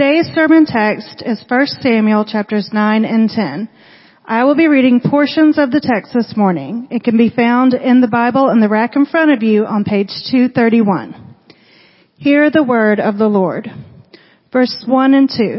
Today's sermon text is 1 Samuel chapters 9 and 10. I will be reading portions of the text this morning. It can be found in the Bible in the rack in front of you on page 231. Hear the word of the Lord. Verse 1 and 2.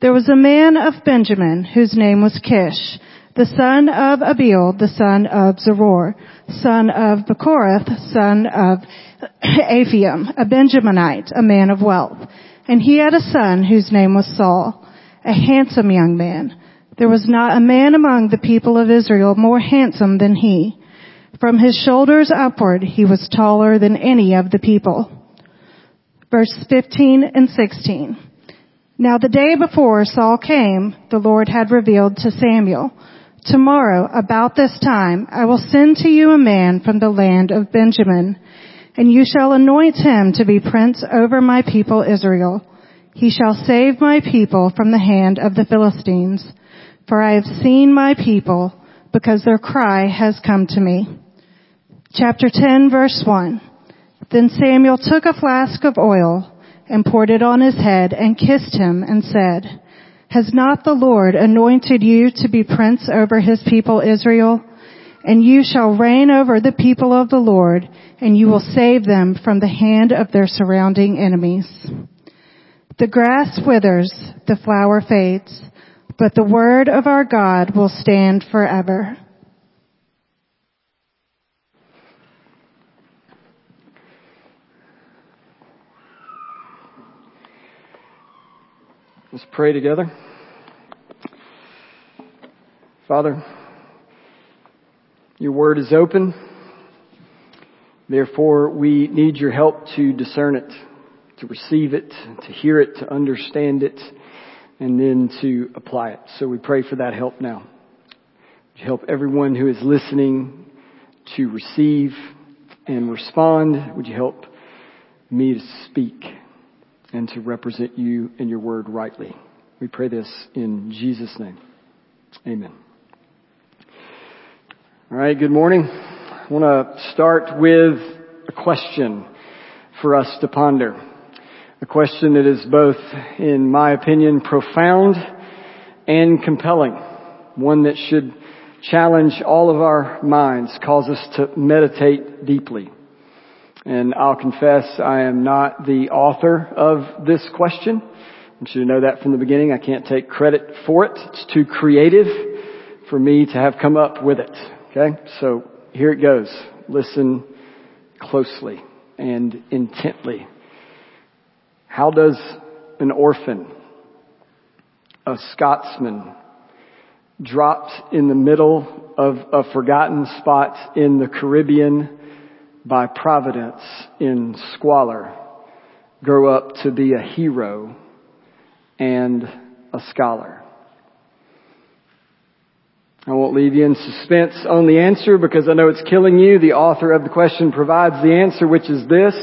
There was a man of Benjamin whose name was Kish, the son of Abiel, the son of Zeror, son of Bechorath, son of Aphiah, a Benjaminite, a man of wealth. And he had a son whose name was Saul, a handsome young man. There was not a man among the people of Israel more handsome than he. From his shoulders upward, he was taller than any of the people. Verse 15 and 16. Now the day before Saul came, the Lord had revealed to Samuel, Tomorrow, about this time, I will send to you a man from the land of Benjamin and you shall anoint him to be prince over my people Israel. He shall save my people from the hand of the Philistines. For I have seen my people because their cry has come to me. Chapter 10 verse 1. Then Samuel took a flask of oil and poured it on his head and kissed him and said, Has not the Lord anointed you to be prince over his people Israel? And you shall reign over the people of the Lord and you will save them from the hand of their surrounding enemies. The grass withers, the flower fades, but the word of our God will stand forever. Let's pray together. Father, your word is open. Therefore, we need your help to discern it, to receive it, to hear it, to understand it, and then to apply it. So we pray for that help now. You help everyone who is listening to receive and respond? Would you help me to speak and to represent you and your word rightly? We pray this in Jesus' name. Amen. All right, good morning. I want to start with a question for us to ponder. A question that is both, in my opinion, profound and compelling. One that should challenge all of our minds, cause us to meditate deeply. And I'll confess I am not the author of this question. I want you to know that from the beginning. I can't take credit for it. It's too creative for me to have come up with it. Okay? So here it goes. Listen closely and intently. How does an orphan, a Scotsman, dropped in the middle of a forgotten spot in the Caribbean by providence in squalor, grow up to be a hero and a scholar? I won't leave you in suspense on the answer because I know it's killing you. The author of the question provides the answer, which is this.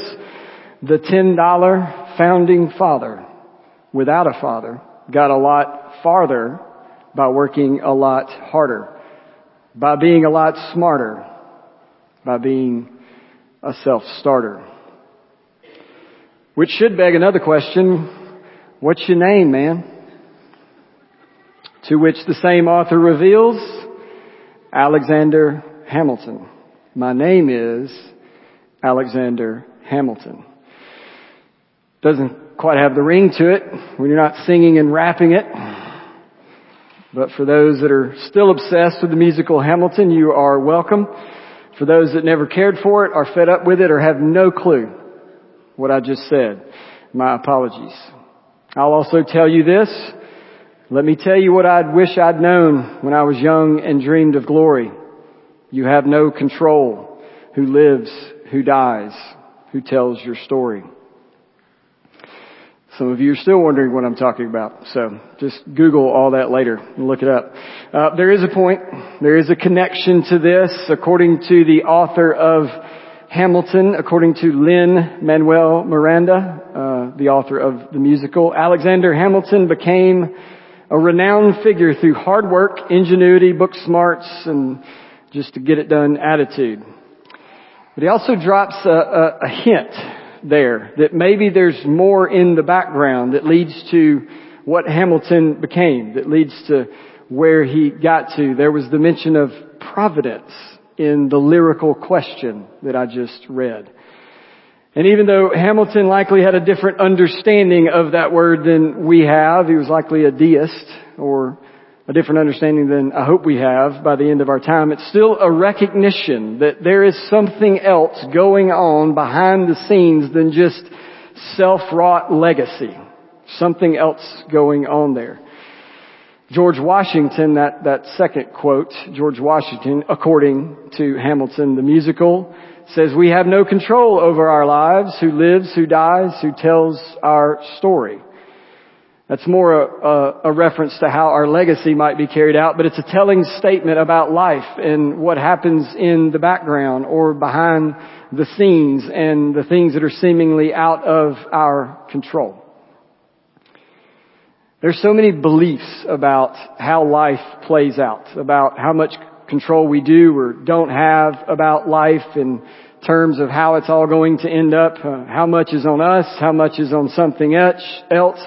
The $10 founding father, without a father, got a lot farther by working a lot harder, by being a lot smarter, by being a self-starter. Which should beg another question. What's your name, man? To which the same author reveals, Alexander Hamilton. My name is Alexander Hamilton. Doesn't quite have the ring to it when you're not singing and rapping it. But for those that are still obsessed with the musical Hamilton, you are welcome. For those that never cared for it, are fed up with it, or have no clue what I just said, my apologies. I'll also tell you this, let me tell you what I'd wish I'd known when I was young and dreamed of glory. You have no control who lives, who dies, who tells your story. Some of you are still wondering what I'm talking about, so just Google all that later and look it up. Uh, there is a point. There is a connection to this, according to the author of Hamilton, according to Lin-Manuel Miranda, uh, the author of the musical. Alexander Hamilton became a renowned figure through hard work, ingenuity, book smarts, and just to get it done attitude. But he also drops a, a, a hint there. That maybe there's more in the background that leads to what Hamilton became, that leads to where he got to. There was the mention of providence in the lyrical question that I just read. And even though Hamilton likely had a different understanding of that word than we have, he was likely a deist or a different understanding than I hope we have by the end of our time. It's still a recognition that there is something else going on behind the scenes than just self-wrought legacy. Something else going on there. George Washington, that, that second quote, George Washington, according to Hamilton the musical, says we have no control over our lives, who lives, who dies, who tells our story. That's more a, a, a, reference to how our legacy might be carried out, but it's a telling statement about life and what happens in the background or behind the scenes and the things that are seemingly out of our control. There's so many beliefs about how life plays out, about how much control we do or don't have about life in terms of how it's all going to end up, uh, how much is on us, how much is on something else,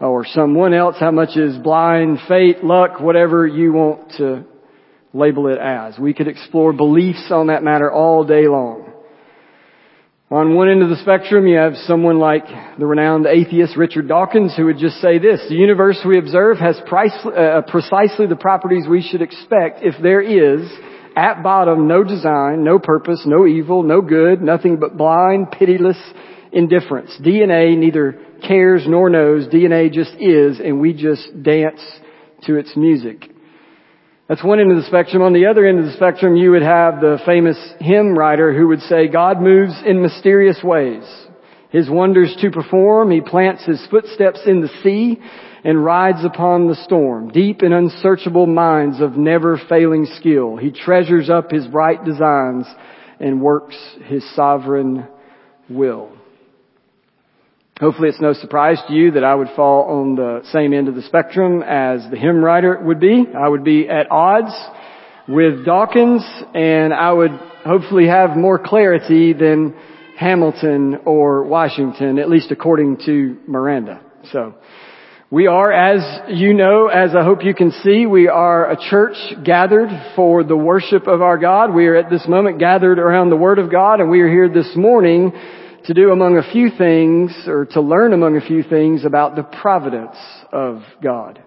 or someone else, how much is blind, fate, luck, whatever you want to label it as. We could explore beliefs on that matter all day long. On one end of the spectrum, you have someone like the renowned atheist Richard Dawkins who would just say this, the universe we observe has price, uh, precisely the properties we should expect if there is, at bottom, no design, no purpose, no evil, no good, nothing but blind, pitiless indifference. DNA neither cares nor knows, DNA just is, and we just dance to its music. That's one end of the spectrum. On the other end of the spectrum, you would have the famous hymn writer who would say, God moves in mysterious ways. His wonders to perform, He plants His footsteps in the sea and rides upon the storm. Deep and unsearchable minds of never failing skill. He treasures up His bright designs and works His sovereign will. Hopefully it's no surprise to you that I would fall on the same end of the spectrum as the hymn writer would be. I would be at odds with Dawkins and I would hopefully have more clarity than Hamilton or Washington, at least according to Miranda. So, we are, as you know, as I hope you can see, we are a church gathered for the worship of our God. We are at this moment gathered around the Word of God and we are here this morning to do among a few things, or to learn among a few things about the providence of God.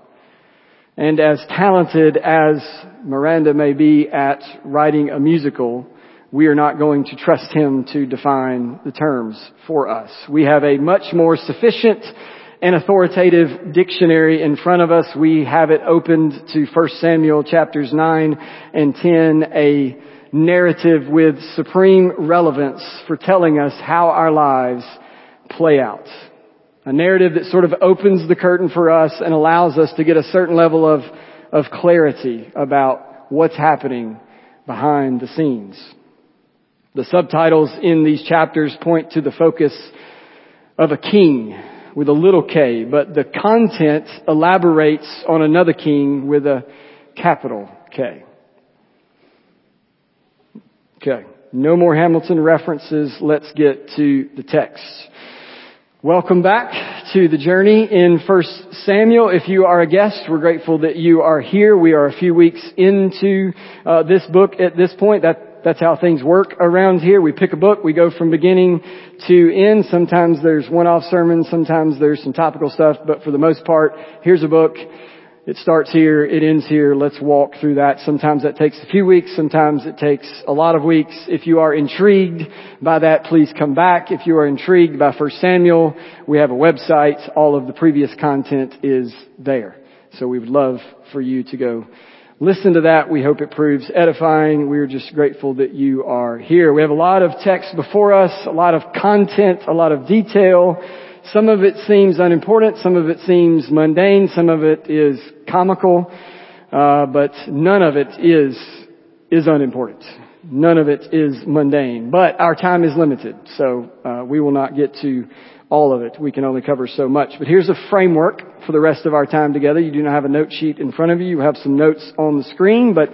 And as talented as Miranda may be at writing a musical, we are not going to trust him to define the terms for us. We have a much more sufficient and authoritative dictionary in front of us. We have it opened to 1 Samuel chapters 9 and 10, a narrative with supreme relevance for telling us how our lives play out. A narrative that sort of opens the curtain for us and allows us to get a certain level of, of clarity about what's happening behind the scenes. The subtitles in these chapters point to the focus of a king with a little k, but the content elaborates on another king with a capital K. Okay. No more Hamilton references. Let's get to the text. Welcome back to the journey in 1 Samuel. If you are a guest, we're grateful that you are here. We are a few weeks into uh, this book at this point. That that's how things work around here. We pick a book, we go from beginning to end. Sometimes there's one-off sermons, sometimes there's some topical stuff, but for the most part, here's a book it starts here, it ends here. Let's walk through that. Sometimes that takes a few weeks, sometimes it takes a lot of weeks. If you are intrigued by that, please come back. If you are intrigued by 1 Samuel, we have a website. All of the previous content is there. So we would love for you to go listen to that. We hope it proves edifying. We're just grateful that you are here. We have a lot of text before us, a lot of content, a lot of detail. Some of it seems unimportant, some of it seems mundane, some of it is comical, uh, but none of it is is unimportant. None of it is mundane. But our time is limited, so uh, we will not get to all of it. We can only cover so much. But here's a framework for the rest of our time together. You do not have a note sheet in front of you. You have some notes on the screen, but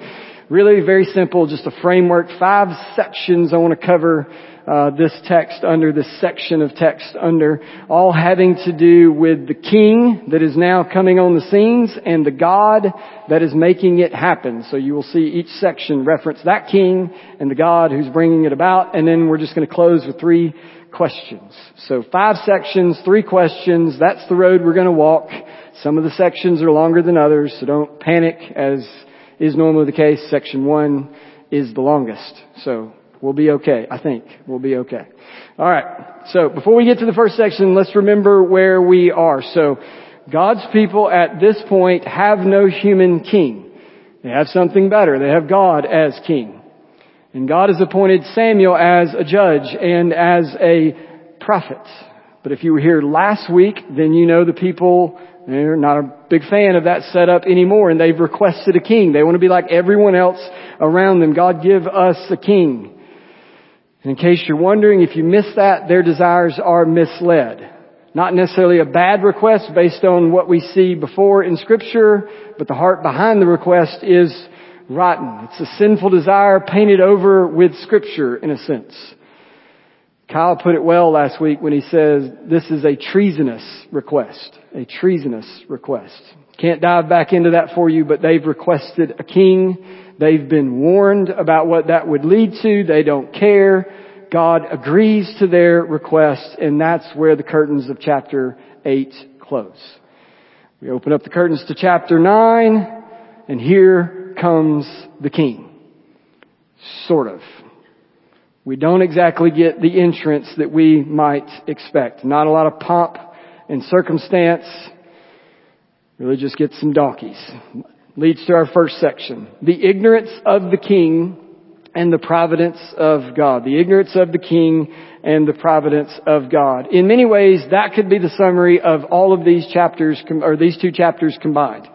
Really very simple, just a framework. Five sections I want to cover uh, this text under, this section of text under, all having to do with the king that is now coming on the scenes and the God that is making it happen. So you will see each section reference that king and the God who's bringing it about, and then we're just going to close with three questions. So five sections, three questions, that's the road we're going to walk. Some of the sections are longer than others, so don't panic as is normally the case. Section one is the longest. So we'll be okay. I think we'll be okay. Alright. So before we get to the first section, let's remember where we are. So God's people at this point have no human king. They have something better. They have God as king. And God has appointed Samuel as a judge and as a prophet. But if you were here last week, then you know the people they're not a big fan of that setup anymore and they've requested a king. They want to be like everyone else around them. God give us a king. And in case you're wondering, if you miss that, their desires are misled. Not necessarily a bad request based on what we see before in scripture, but the heart behind the request is rotten. It's a sinful desire painted over with scripture in a sense. Kyle put it well last week when he says this is a treasonous request. A treasonous request. Can't dive back into that for you, but they've requested a king. They've been warned about what that would lead to. They don't care. God agrees to their request, and that's where the curtains of chapter 8 close. We open up the curtains to chapter 9, and here comes the king. Sort of we don't exactly get the entrance that we might expect. Not a lot of pomp and circumstance. Really just get some donkeys. Leads to our first section. The ignorance of the king and the providence of God. The ignorance of the king and the providence of God. In many ways, that could be the summary of all of these chapters, or these two chapters combined.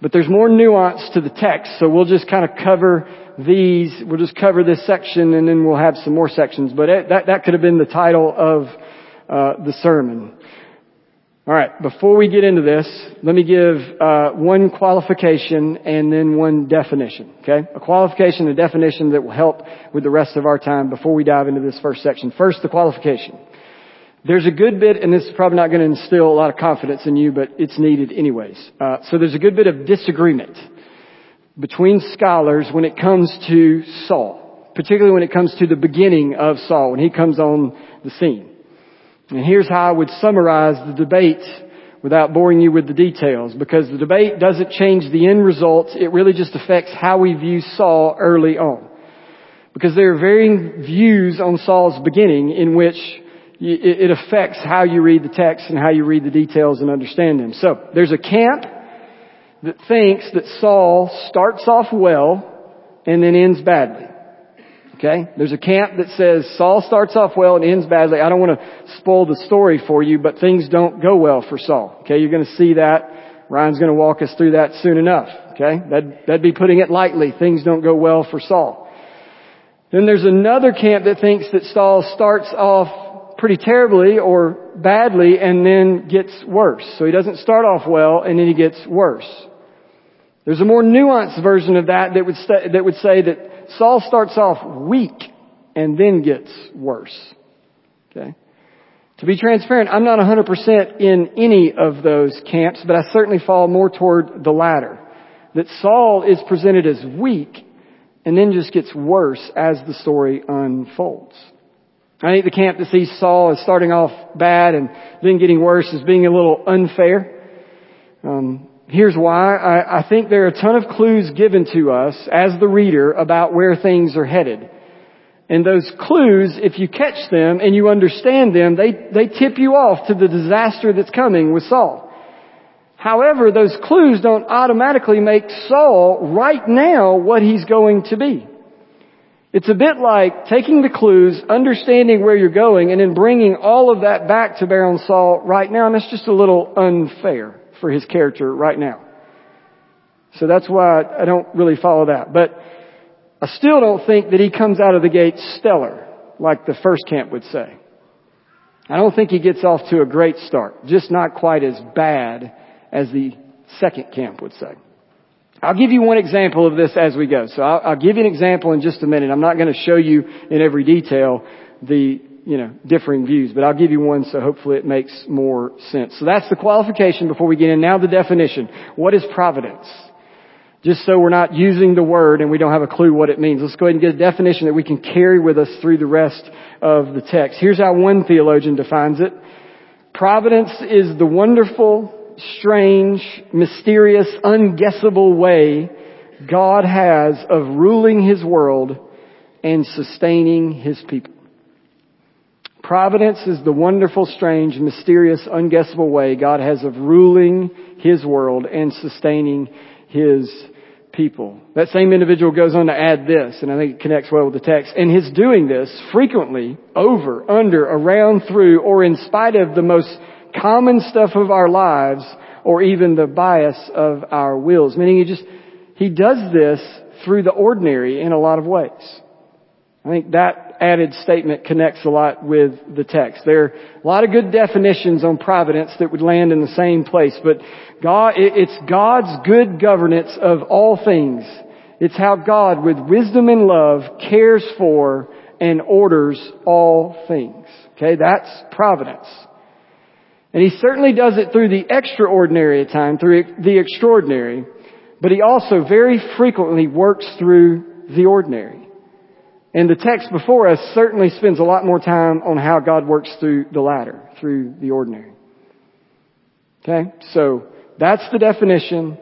But there's more nuance to the text, so we'll just kind of cover these, we'll just cover this section and then we'll have some more sections. But that, that could have been the title of uh, the sermon. Alright, before we get into this, let me give uh, one qualification and then one definition. Okay? A qualification and definition that will help with the rest of our time before we dive into this first section. First, the qualification. There's a good bit, and this is probably not going to instill a lot of confidence in you, but it's needed anyways. Uh, so there's a good bit of disagreement between scholars when it comes to Saul, particularly when it comes to the beginning of Saul, when he comes on the scene. And here's how I would summarize the debate without boring you with the details, because the debate doesn't change the end results, it really just affects how we view Saul early on. Because there are varying views on Saul's beginning in which it affects how you read the text and how you read the details and understand them. So, there's a camp that thinks that Saul starts off well and then ends badly. Okay? There's a camp that says Saul starts off well and ends badly. I don't want to spoil the story for you, but things don't go well for Saul. Okay? You're going to see that. Ryan's going to walk us through that soon enough. Okay? That'd, that'd be putting it lightly. Things don't go well for Saul. Then there's another camp that thinks that Saul starts off pretty terribly or badly and then gets worse. So he doesn't start off well and then he gets worse. There's a more nuanced version of that that would, st- that would say that Saul starts off weak and then gets worse. Okay? To be transparent, I'm not 100% in any of those camps, but I certainly fall more toward the latter. That Saul is presented as weak and then just gets worse as the story unfolds. I think the camp that sees Saul as starting off bad and then getting worse is being a little unfair. Um, Here's why. I, I think there are a ton of clues given to us as the reader about where things are headed. And those clues, if you catch them and you understand them, they, they tip you off to the disaster that's coming with Saul. However, those clues don't automatically make Saul right now what he's going to be. It's a bit like taking the clues, understanding where you're going, and then bringing all of that back to bear on Saul right now, and that's just a little unfair for his character right now. So that's why I don't really follow that. But I still don't think that he comes out of the gate stellar, like the first camp would say. I don't think he gets off to a great start, just not quite as bad as the second camp would say. I'll give you one example of this as we go. So I'll, I'll give you an example in just a minute. I'm not going to show you in every detail the you know, differing views, but I'll give you one so hopefully it makes more sense. So that's the qualification before we get in. Now the definition. What is providence? Just so we're not using the word and we don't have a clue what it means. Let's go ahead and get a definition that we can carry with us through the rest of the text. Here's how one theologian defines it. Providence is the wonderful, strange, mysterious, unguessable way God has of ruling His world and sustaining His people. Providence is the wonderful, strange, mysterious, unguessable way God has of ruling His world and sustaining His people. That same individual goes on to add this, and I think it connects well with the text. And His doing this frequently, over, under, around, through, or in spite of the most common stuff of our lives, or even the bias of our wills. Meaning He just, He does this through the ordinary in a lot of ways. I think that added statement connects a lot with the text. There are a lot of good definitions on providence that would land in the same place, but God, it's God's good governance of all things. It's how God, with wisdom and love, cares for and orders all things. Okay, that's providence. And He certainly does it through the extraordinary at times, through the extraordinary, but He also very frequently works through the ordinary. And the text before us certainly spends a lot more time on how God works through the latter, through the ordinary. Okay? So, that's the definition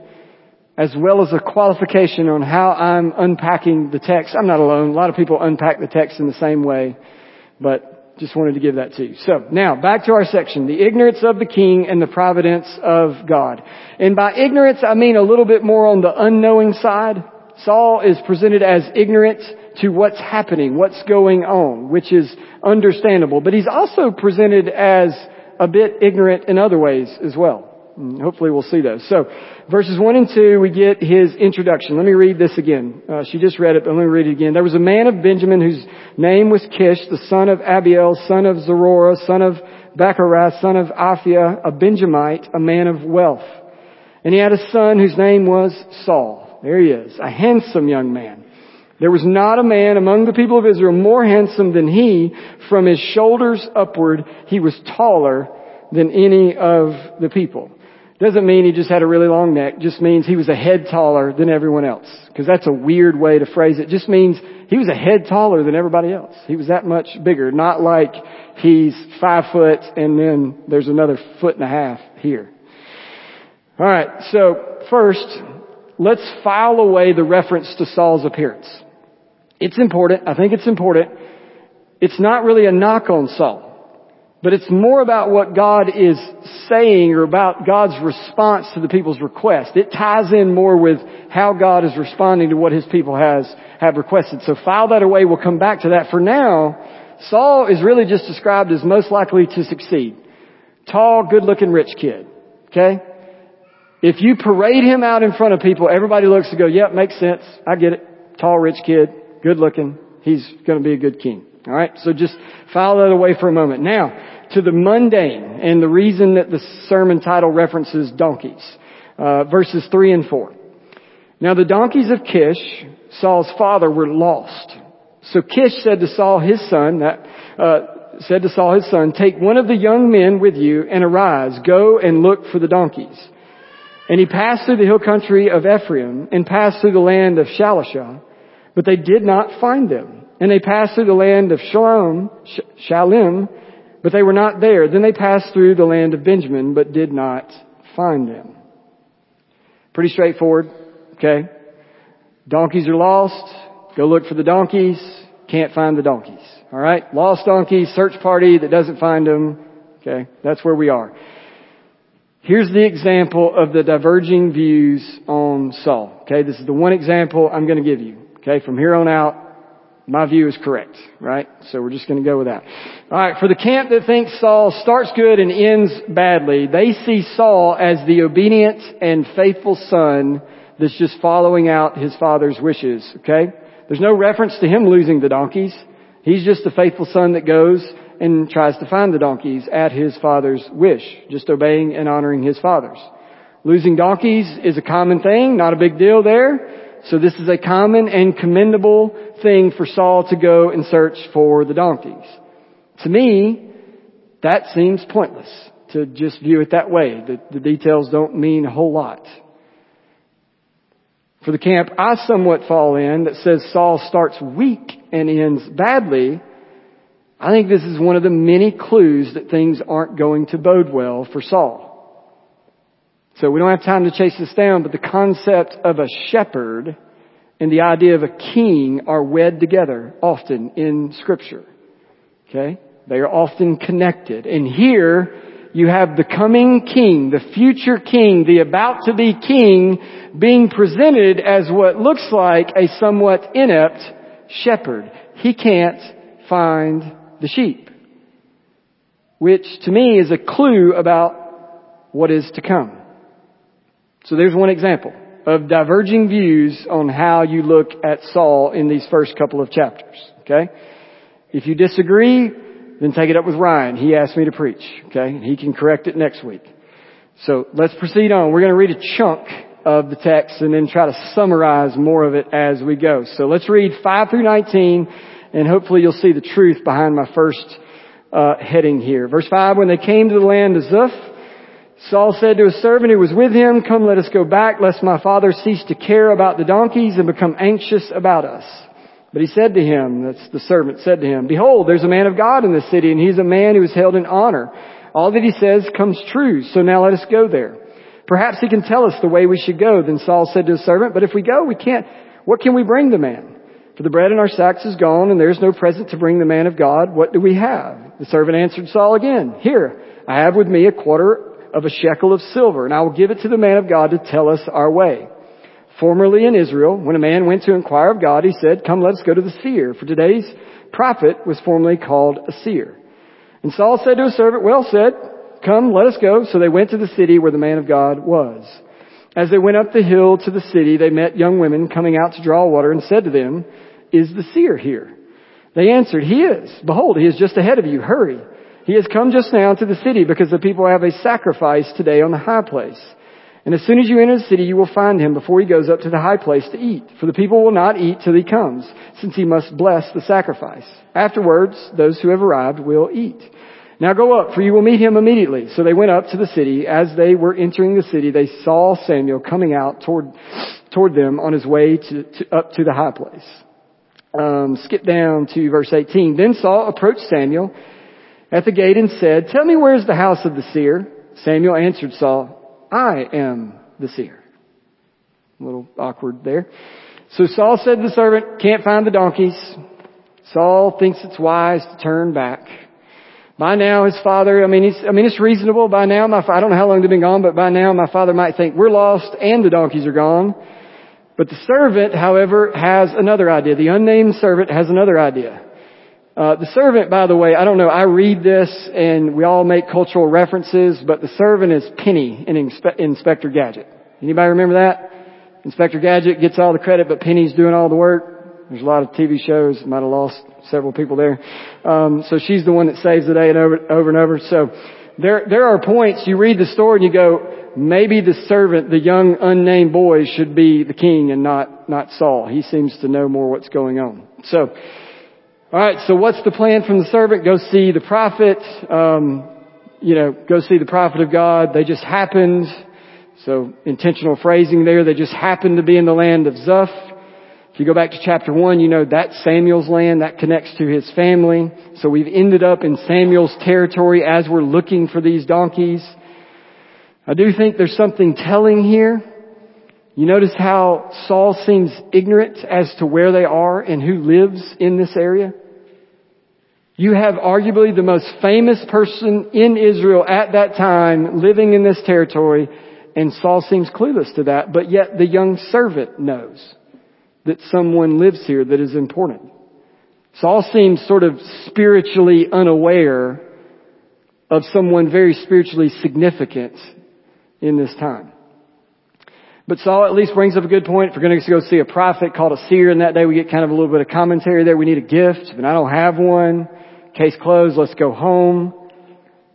as well as a qualification on how I'm unpacking the text. I'm not alone. A lot of people unpack the text in the same way, but just wanted to give that to you. So, now, back to our section. The ignorance of the king and the providence of God. And by ignorance, I mean a little bit more on the unknowing side. Saul is presented as ignorant to what's happening, what's going on, which is understandable. But he's also presented as a bit ignorant in other ways as well. And hopefully we'll see those. So, verses 1 and 2, we get his introduction. Let me read this again. Uh, she just read it, but let me read it again. There was a man of Benjamin whose name was Kish, the son of Abiel, son of Zerorah, son of Bechorath, son of Aphiah, a Benjamite, a man of wealth. And he had a son whose name was Saul. There he is, a handsome young man. There was not a man among the people of Israel more handsome than he. From his shoulders upward, he was taller than any of the people. Doesn't mean he just had a really long neck. Just means he was a head taller than everyone else. Because that's a weird way to phrase it. Just means he was a head taller than everybody else. He was that much bigger. Not like he's five foot and then there's another foot and a half here. Alright, so first, let's file away the reference to Saul's appearance. It's important. I think it's important. It's not really a knock on Saul, but it's more about what God is saying or about God's response to the people's request. It ties in more with how God is responding to what his people has, have requested. So file that away. We'll come back to that. For now, Saul is really just described as most likely to succeed. Tall, good looking rich kid. Okay? If you parade him out in front of people, everybody looks and go, yep, makes sense. I get it. Tall, rich kid good looking. He's going to be a good king. All right. So just file that away for a moment. Now to the mundane and the reason that the sermon title references donkeys, uh, verses three and four. Now the donkeys of Kish, Saul's father, were lost. So Kish said to Saul, his son, that, uh, said to Saul, his son, take one of the young men with you and arise, go and look for the donkeys. And he passed through the hill country of Ephraim and passed through the land of Shalishah but they did not find them. And they passed through the land of Shalom, Shalim, but they were not there. Then they passed through the land of Benjamin, but did not find them. Pretty straightforward, okay? Donkeys are lost. Go look for the donkeys. Can't find the donkeys. Alright? Lost donkeys, search party that doesn't find them. Okay? That's where we are. Here's the example of the diverging views on Saul. Okay? This is the one example I'm going to give you. Okay, from here on out, my view is correct, right? So we're just going to go with that. Alright, for the camp that thinks Saul starts good and ends badly, they see Saul as the obedient and faithful son that's just following out his father's wishes, okay? There's no reference to him losing the donkeys. He's just the faithful son that goes and tries to find the donkeys at his father's wish, just obeying and honoring his father's. Losing donkeys is a common thing, not a big deal there. So this is a common and commendable thing for Saul to go and search for the donkeys. To me, that seems pointless to just view it that way. The, the details don't mean a whole lot. For the camp I somewhat fall in that says Saul starts weak and ends badly, I think this is one of the many clues that things aren't going to bode well for Saul. So we don't have time to chase this down, but the concept of a shepherd and the idea of a king are wed together often in scripture. Okay? They are often connected. And here, you have the coming king, the future king, the about to be king being presented as what looks like a somewhat inept shepherd. He can't find the sheep. Which to me is a clue about what is to come. So there's one example of diverging views on how you look at Saul in these first couple of chapters. Okay? If you disagree, then take it up with Ryan. He asked me to preach. Okay? He can correct it next week. So let's proceed on. We're going to read a chunk of the text and then try to summarize more of it as we go. So let's read 5 through 19 and hopefully you'll see the truth behind my first uh, heading here. Verse 5, when they came to the land of Zuph, Saul said to his servant who was with him, Come let us go back, lest my father cease to care about the donkeys and become anxious about us. But he said to him, that's the servant said to him, Behold, there's a man of God in this city, and he's a man who is held in honor. All that he says comes true, so now let us go there. Perhaps he can tell us the way we should go. Then Saul said to his servant, But if we go, we can't, what can we bring the man? For the bread in our sacks is gone, and there's no present to bring the man of God. What do we have? The servant answered Saul again, Here, I have with me a quarter of a shekel of silver, and I will give it to the man of God to tell us our way. Formerly in Israel, when a man went to inquire of God, he said, Come, let us go to the seer, for today's prophet was formerly called a seer. And Saul said to his servant, Well said, come, let us go. So they went to the city where the man of God was. As they went up the hill to the city, they met young women coming out to draw water and said to them, Is the seer here? They answered, He is. Behold, he is just ahead of you. Hurry. He has come just now to the city because the people have a sacrifice today on the high place. And as soon as you enter the city, you will find him before he goes up to the high place to eat. For the people will not eat till he comes, since he must bless the sacrifice. Afterwards, those who have arrived will eat. Now go up, for you will meet him immediately. So they went up to the city. As they were entering the city, they saw Samuel coming out toward, toward them on his way to, to up to the high place. Um, skip down to verse 18. Then Saul approached Samuel at the gate and said, Tell me where's the house of the seer? Samuel answered Saul, I am the seer. A little awkward there. So Saul said to the servant, Can't find the donkeys. Saul thinks it's wise to turn back. By now his father, I mean, he's, I mean, it's reasonable. By now my, I don't know how long they've been gone, but by now my father might think we're lost and the donkeys are gone. But the servant, however, has another idea. The unnamed servant has another idea. Uh, the servant, by the way, I don't know, I read this and we all make cultural references, but the servant is Penny in Inspe- Inspector Gadget. Anybody remember that? Inspector Gadget gets all the credit, but Penny's doing all the work. There's a lot of TV shows, might have lost several people there. Um, so she's the one that saves the day and over, over and over. So there, there are points you read the story and you go, maybe the servant, the young unnamed boy should be the king and not, not Saul. He seems to know more what's going on. So, Alright, so what's the plan from the servant? Go see the prophet, um, you know, go see the prophet of God. They just happened, so intentional phrasing there, they just happened to be in the land of Zuph. If you go back to chapter one, you know that's Samuel's land, that connects to his family. So we've ended up in Samuel's territory as we're looking for these donkeys. I do think there's something telling here. You notice how Saul seems ignorant as to where they are and who lives in this area? You have arguably the most famous person in Israel at that time living in this territory, and Saul seems clueless to that, but yet the young servant knows that someone lives here that is important. Saul seems sort of spiritually unaware of someone very spiritually significant in this time. But Saul at least brings up a good point. If we're going to go see a prophet called a seer in that day, we get kind of a little bit of commentary there. We need a gift, but I don't have one. Case closed. Let's go home.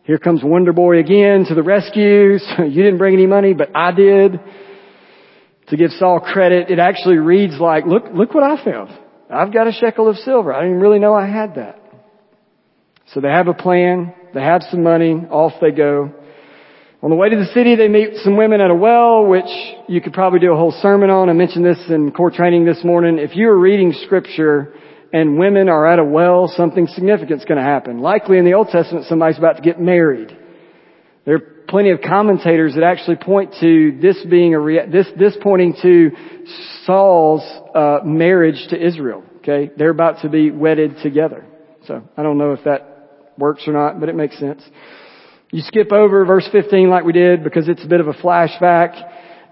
Here comes Wonder Boy again to the rescue. So you didn't bring any money, but I did. To give Saul credit, it actually reads like, look, look what I found. I've got a shekel of silver. I didn't really know I had that. So they have a plan. They have some money. Off they go. On the way to the city, they meet some women at a well, which you could probably do a whole sermon on. I mentioned this in core training this morning. If you are reading scripture and women are at a well, something significant's going to happen. Likely in the Old Testament, somebody's about to get married. There are plenty of commentators that actually point to this being a rea- this this pointing to Saul's uh, marriage to Israel. Okay, they're about to be wedded together. So I don't know if that works or not, but it makes sense. You skip over verse 15 like we did because it's a bit of a flashback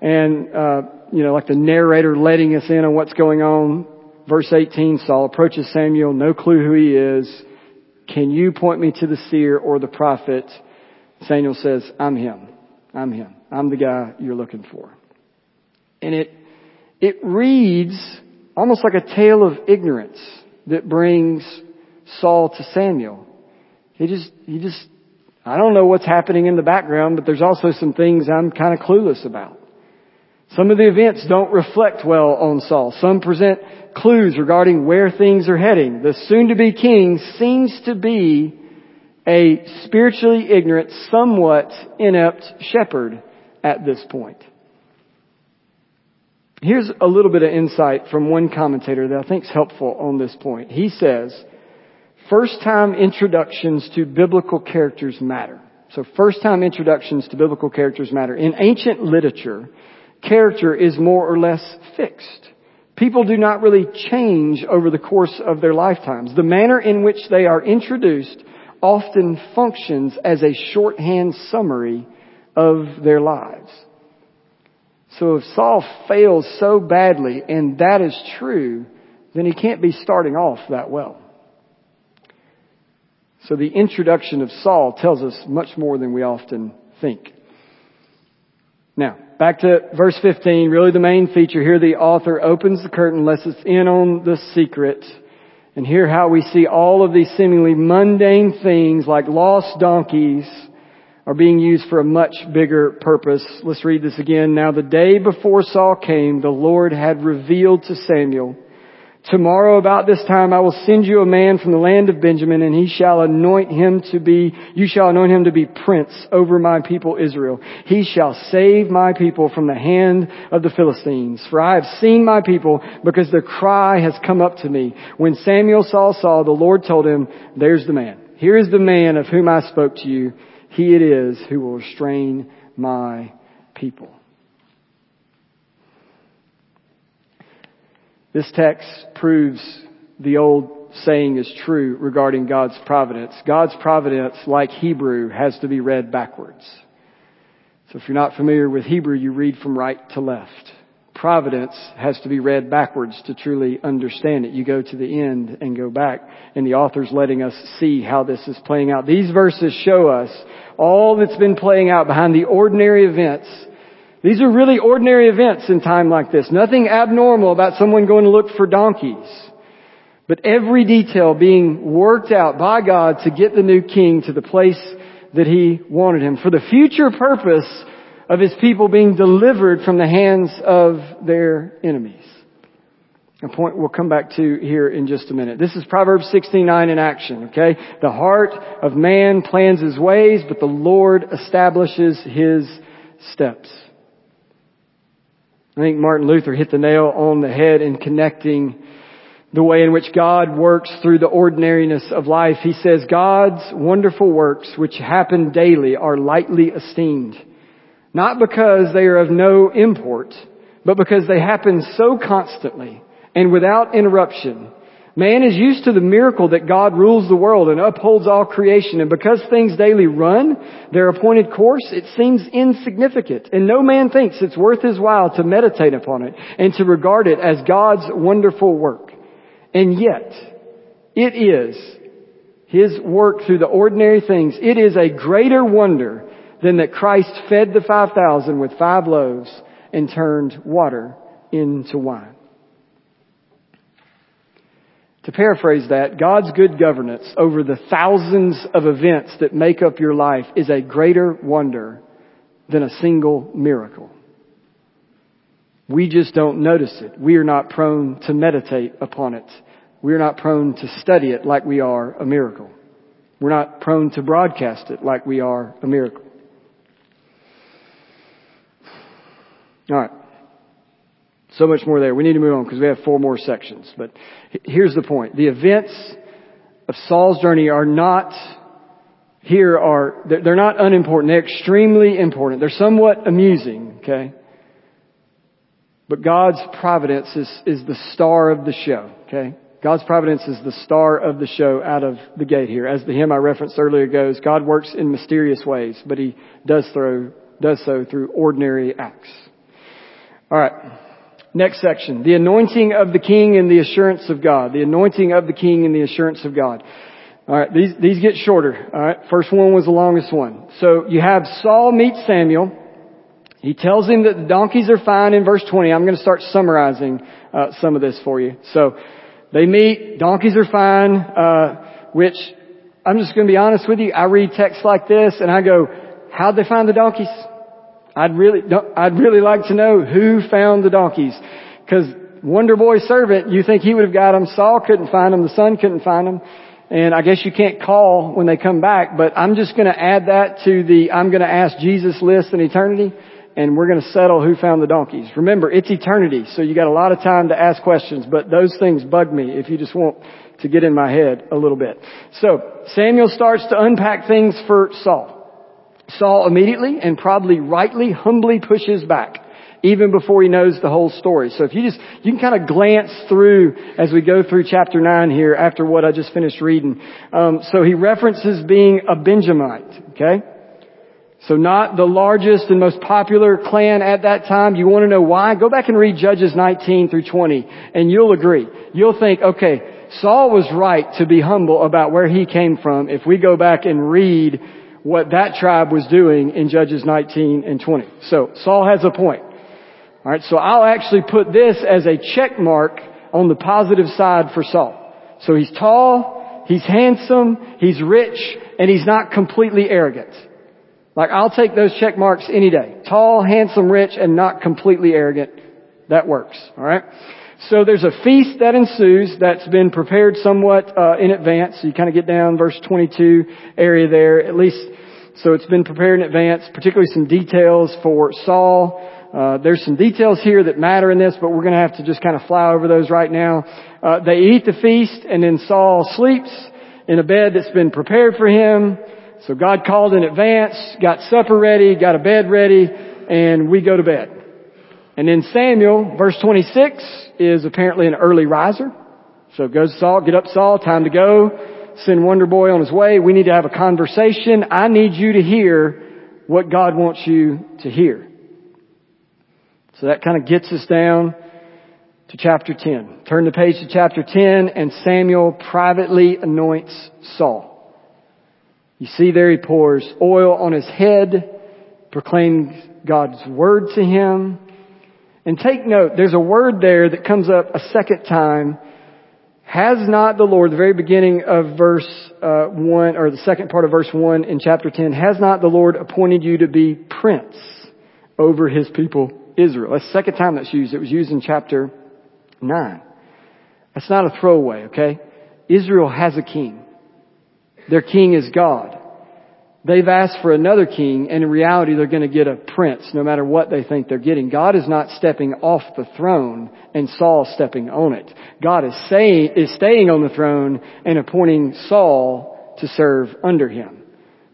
and, uh, you know, like the narrator letting us in on what's going on. Verse 18, Saul approaches Samuel, no clue who he is. Can you point me to the seer or the prophet? Samuel says, I'm him. I'm him. I'm the guy you're looking for. And it, it reads almost like a tale of ignorance that brings Saul to Samuel. He just, he just, I don't know what's happening in the background, but there's also some things I'm kind of clueless about. Some of the events don't reflect well on Saul. Some present clues regarding where things are heading. The soon-to-be king seems to be a spiritually ignorant, somewhat inept shepherd at this point. Here's a little bit of insight from one commentator that I think is helpful on this point. He says, first time introductions to biblical characters matter. So first time introductions to biblical characters matter. In ancient literature, character is more or less fixed. People do not really change over the course of their lifetimes. The manner in which they are introduced often functions as a shorthand summary of their lives. So if Saul fails so badly, and that is true, then he can't be starting off that well. So the introduction of Saul tells us much more than we often think. Now, back to verse 15, really the main feature here, the author opens the curtain, lets us in on the secret, and hear how we see all of these seemingly mundane things like lost donkeys are being used for a much bigger purpose. Let's read this again. Now the day before Saul came, the Lord had revealed to Samuel, Tomorrow about this time I will send you a man from the land of Benjamin and he shall anoint him to be, you shall anoint him to be prince over my people Israel. He shall save my people from the hand of the Philistines. For I have seen my people because their cry has come up to me. When Samuel saw Saul, the Lord told him, there's the man. Here is the man of whom I spoke to you. He it is who will restrain my people. This text proves the old saying is true regarding God's providence. God's providence, like Hebrew, has to be read backwards. So if you're not familiar with Hebrew, you read from right to left. Providence has to be read backwards to truly understand it. You go to the end and go back, and the author's letting us see how this is playing out. These verses show us all that's been playing out behind the ordinary events these are really ordinary events in time like this. Nothing abnormal about someone going to look for donkeys. But every detail being worked out by God to get the new king to the place that he wanted him for the future purpose of his people being delivered from the hands of their enemies. A point we'll come back to here in just a minute. This is Proverbs 69 in action, okay? The heart of man plans his ways, but the Lord establishes his steps. I think Martin Luther hit the nail on the head in connecting the way in which God works through the ordinariness of life. He says, God's wonderful works which happen daily are lightly esteemed. Not because they are of no import, but because they happen so constantly and without interruption Man is used to the miracle that God rules the world and upholds all creation. And because things daily run their appointed course, it seems insignificant. And no man thinks it's worth his while to meditate upon it and to regard it as God's wonderful work. And yet, it is his work through the ordinary things. It is a greater wonder than that Christ fed the 5,000 with five loaves and turned water into wine. To paraphrase that, God's good governance over the thousands of events that make up your life is a greater wonder than a single miracle. We just don't notice it. We are not prone to meditate upon it. We are not prone to study it like we are a miracle. We're not prone to broadcast it like we are a miracle. Alright. So much more there. We need to move on because we have four more sections. But here's the point. The events of Saul's journey are not here are, they're not unimportant. They're extremely important. They're somewhat amusing, okay? But God's providence is, is the star of the show, okay? God's providence is the star of the show out of the gate here. As the hymn I referenced earlier goes, God works in mysterious ways, but He does through, does so through ordinary acts. Alright. Next section. The anointing of the king and the assurance of God. The anointing of the king and the assurance of God. Alright, these, these get shorter. Alright, first one was the longest one. So you have Saul meets Samuel. He tells him that the donkeys are fine in verse 20. I'm going to start summarizing uh, some of this for you. So they meet, donkeys are fine, uh, which I'm just going to be honest with you. I read texts like this and I go, how'd they find the donkeys? I'd really, I'd really like to know who found the donkeys. Cause Wonder Boy servant, you think he would have got them. Saul couldn't find them. The son couldn't find them. And I guess you can't call when they come back, but I'm just going to add that to the I'm going to ask Jesus list in eternity and we're going to settle who found the donkeys. Remember, it's eternity, so you got a lot of time to ask questions, but those things bug me if you just want to get in my head a little bit. So, Samuel starts to unpack things for Saul. Saul immediately and probably rightly humbly pushes back even before he knows the whole story. So if you just, you can kind of glance through as we go through chapter 9 here after what I just finished reading. Um, so he references being a Benjamite, okay? So not the largest and most popular clan at that time. You want to know why? Go back and read Judges 19 through 20 and you'll agree. You'll think, okay, Saul was right to be humble about where he came from if we go back and read what that tribe was doing in Judges 19 and 20. So Saul has a point. Alright, so I'll actually put this as a check mark on the positive side for Saul. So he's tall, he's handsome, he's rich, and he's not completely arrogant. Like I'll take those check marks any day. Tall, handsome, rich, and not completely arrogant. That works. Alright? So there's a feast that ensues that's been prepared somewhat uh, in advance. So you kind of get down verse 22 area there, at least. So it's been prepared in advance, particularly some details for Saul. Uh, there's some details here that matter in this, but we're going to have to just kind of fly over those right now. Uh, they eat the feast, and then Saul sleeps in a bed that's been prepared for him. So God called in advance, got supper ready, got a bed ready, and we go to bed. And then Samuel, verse 26, is apparently an early riser. So goes Saul, get up Saul, time to go. Send Wonder Boy on his way. We need to have a conversation. I need you to hear what God wants you to hear. So that kind of gets us down to chapter 10. Turn the page to chapter 10 and Samuel privately anoints Saul. You see there he pours oil on his head, proclaims God's word to him. And take note, there's a word there that comes up a second time. Has not the Lord, the very beginning of verse uh, 1, or the second part of verse 1 in chapter 10, has not the Lord appointed you to be prince over his people Israel. That's the second time that's used. It was used in chapter 9. That's not a throwaway, okay? Israel has a king. Their king is God. They've asked for another king, and in reality, they're going to get a prince, no matter what they think they're getting. God is not stepping off the throne and Saul stepping on it. God is saying, is staying on the throne and appointing Saul to serve under him.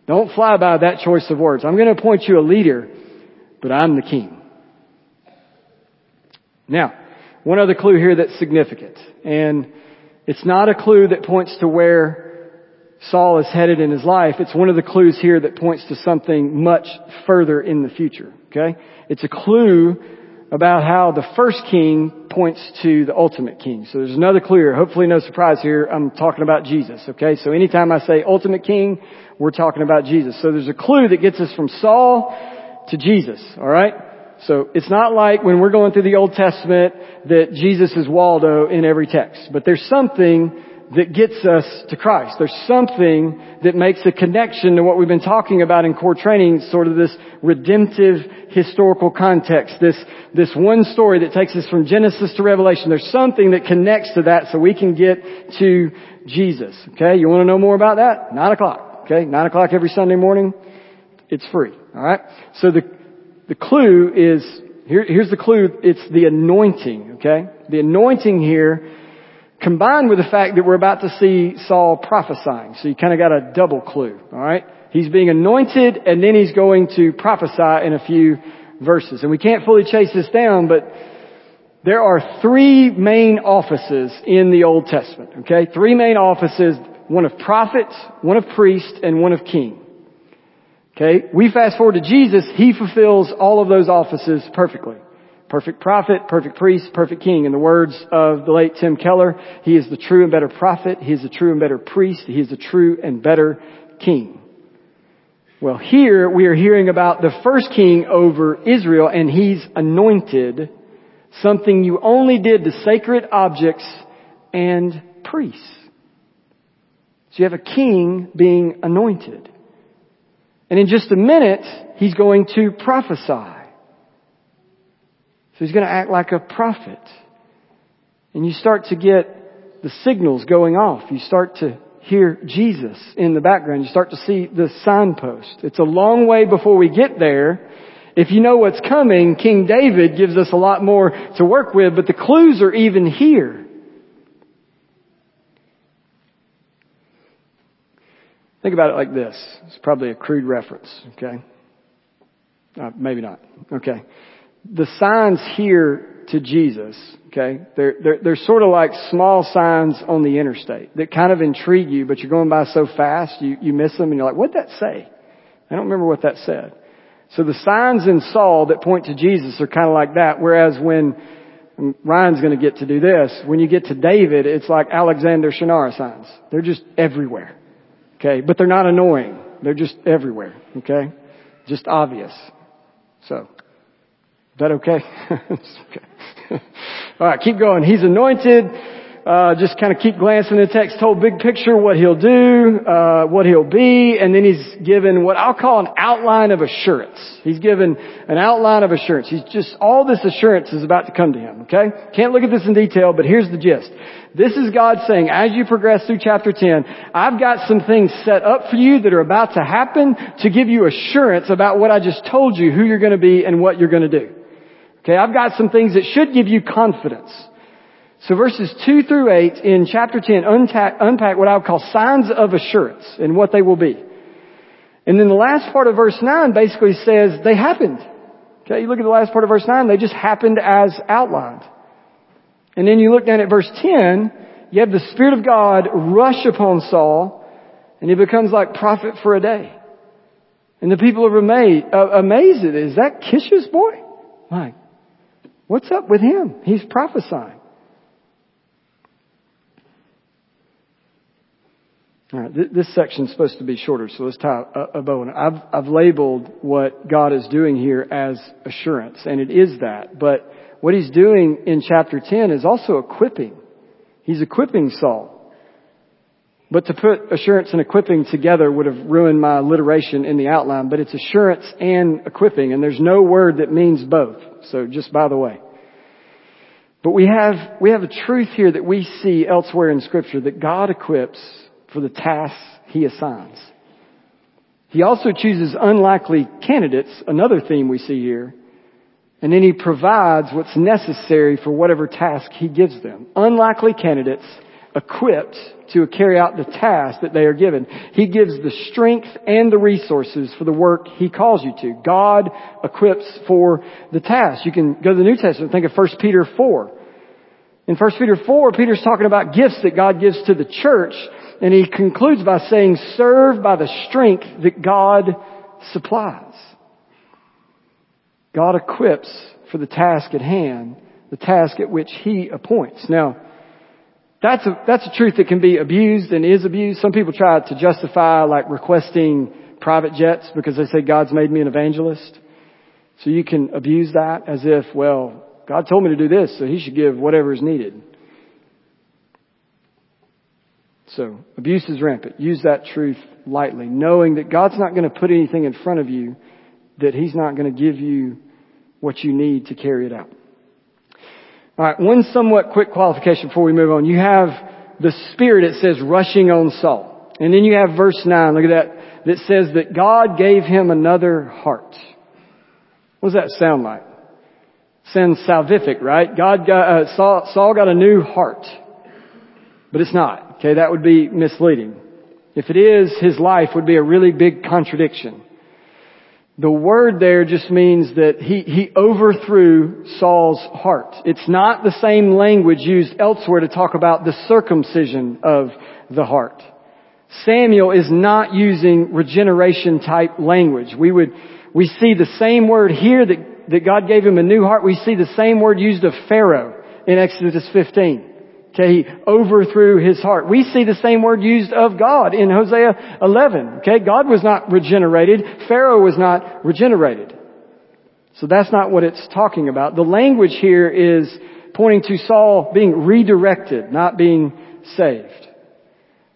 Don't fly by that choice of words. I'm going to appoint you a leader, but I'm the king. Now, one other clue here that's significant, and it's not a clue that points to where Saul is headed in his life. It's one of the clues here that points to something much further in the future. Okay? It's a clue about how the first king points to the ultimate king. So there's another clue here. Hopefully no surprise here. I'm talking about Jesus. Okay? So anytime I say ultimate king, we're talking about Jesus. So there's a clue that gets us from Saul to Jesus. Alright? So it's not like when we're going through the Old Testament that Jesus is Waldo in every text, but there's something that gets us to Christ. There's something that makes a connection to what we've been talking about in core training, sort of this redemptive historical context, this, this one story that takes us from Genesis to Revelation. There's something that connects to that so we can get to Jesus. Okay? You want to know more about that? Nine o'clock. Okay? Nine o'clock every Sunday morning. It's free. Alright? So the, the clue is, here, here's the clue, it's the anointing, okay? The anointing here combined with the fact that we're about to see Saul prophesying. So you kind of got a double clue, alright? He's being anointed and then he's going to prophesy in a few verses. And we can't fully chase this down, but there are three main offices in the Old Testament, okay? Three main offices, one of prophet, one of priest, and one of king. Okay, we fast forward to Jesus, He fulfills all of those offices perfectly. Perfect prophet, perfect priest, perfect king. In the words of the late Tim Keller, He is the true and better prophet, He is the true and better priest, He is the true and better king. Well, here we are hearing about the first king over Israel and He's anointed something you only did to sacred objects and priests. So you have a king being anointed. And in just a minute, he's going to prophesy. So he's going to act like a prophet. And you start to get the signals going off. You start to hear Jesus in the background. You start to see the signpost. It's a long way before we get there. If you know what's coming, King David gives us a lot more to work with, but the clues are even here. Think about it like this. It's probably a crude reference, okay? Uh, maybe not. Okay. The signs here to Jesus, okay, they're, they're, they're sort of like small signs on the interstate that kind of intrigue you, but you're going by so fast, you, you miss them and you're like, what'd that say? I don't remember what that said. So the signs in Saul that point to Jesus are kind of like that, whereas when Ryan's going to get to do this. When you get to David, it's like Alexander Shunnarah signs. They're just everywhere. Okay, but they're not annoying. They're just everywhere. Okay, just obvious. So, that okay? okay. All right, keep going. He's anointed. Uh, just kind of keep glancing the text, whole big picture, what he'll do, uh, what he'll be, and then he's given what I'll call an outline of assurance. He's given an outline of assurance. He's just, all this assurance is about to come to him, okay? Can't look at this in detail, but here's the gist. This is God saying, as you progress through chapter 10, I've got some things set up for you that are about to happen to give you assurance about what I just told you, who you're going to be and what you're going to do. Okay, I've got some things that should give you confidence. So verses 2 through 8 in chapter 10 unpack, unpack what I would call signs of assurance and what they will be. And then the last part of verse 9 basically says they happened. Okay, you look at the last part of verse 9, they just happened as outlined. And then you look down at verse 10, you have the Spirit of God rush upon Saul, and he becomes like prophet for a day. And the people are amazed, uh, amazed. Is that Kish's boy? Like, what's up with him? He's prophesying. All right, th- this section's supposed to be shorter, so let's tie a, a bow. And I've, I've labeled what God is doing here as assurance, and it is that. But what he's doing in chapter 10 is also equipping. He's equipping Saul. But to put assurance and equipping together would have ruined my alliteration in the outline, but it's assurance and equipping, and there's no word that means both. So just by the way. But we have, we have a truth here that we see elsewhere in scripture that God equips for the tasks he assigns. He also chooses unlikely candidates, another theme we see here, and then he provides what's necessary for whatever task he gives them. Unlikely candidates equipped to carry out the task that they are given. He gives the strength and the resources for the work he calls you to. God equips for the task. You can go to the New Testament, think of 1 Peter 4. In 1 Peter 4, Peter's talking about gifts that God gives to the church, and he concludes by saying, serve by the strength that God supplies. God equips for the task at hand, the task at which He appoints. Now, that's a, that's a truth that can be abused and is abused. Some people try to justify like requesting private jets because they say God's made me an evangelist. So you can abuse that as if, well, God told me to do this, so he should give whatever is needed. So abuse is rampant. Use that truth lightly, knowing that God's not going to put anything in front of you that he's not going to give you what you need to carry it out. Alright, one somewhat quick qualification before we move on. You have the Spirit, it says, rushing on Saul. And then you have verse 9, look at that, that says that God gave him another heart. What does that sound like? Sounds salvific, right? God got, uh, Saul, Saul got a new heart. But it's not. Okay, that would be misleading. If it is, his life would be a really big contradiction. The word there just means that he, he overthrew Saul's heart. It's not the same language used elsewhere to talk about the circumcision of the heart. Samuel is not using regeneration type language. We would, we see the same word here that, that God gave him a new heart. We see the same word used of Pharaoh in Exodus 15. Okay, he overthrew his heart. We see the same word used of God in Hosea 11. Okay, God was not regenerated. Pharaoh was not regenerated. So that's not what it's talking about. The language here is pointing to Saul being redirected, not being saved.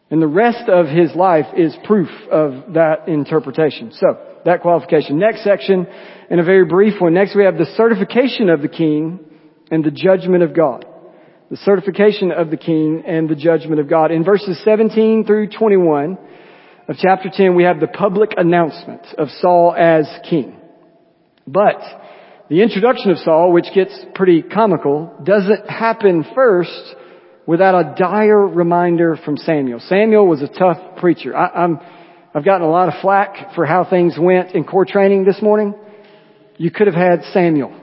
And the rest of his life is proof of that interpretation. So, that qualification. Next section, and a very brief one. Next we have the certification of the king and the judgment of God the certification of the king and the judgment of God. In verses 17 through 21 of chapter 10, we have the public announcement of Saul as king. But the introduction of Saul, which gets pretty comical, doesn't happen first without a dire reminder from Samuel. Samuel was a tough preacher. I, am I've gotten a lot of flack for how things went in core training this morning. You could have had Samuel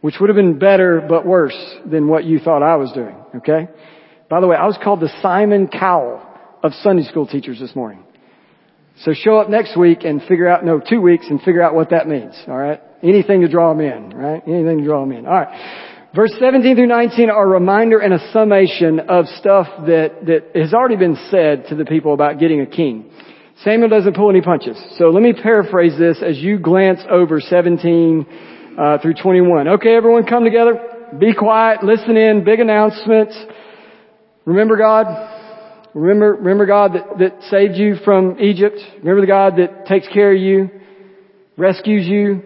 which would have been better but worse than what you thought I was doing, okay? By the way, I was called the Simon Cowell of Sunday school teachers this morning. So show up next week and figure out, no, two weeks and figure out what that means, alright? Anything to draw them in, right? Anything to draw them in. Alright. Verse 17 through 19 are a reminder and a summation of stuff that, that has already been said to the people about getting a king. Samuel doesn't pull any punches. So let me paraphrase this as you glance over 17 uh, through 21. Okay, everyone come together. Be quiet. Listen in. Big announcements. Remember God. Remember, remember God that, that saved you from Egypt. Remember the God that takes care of you, rescues you,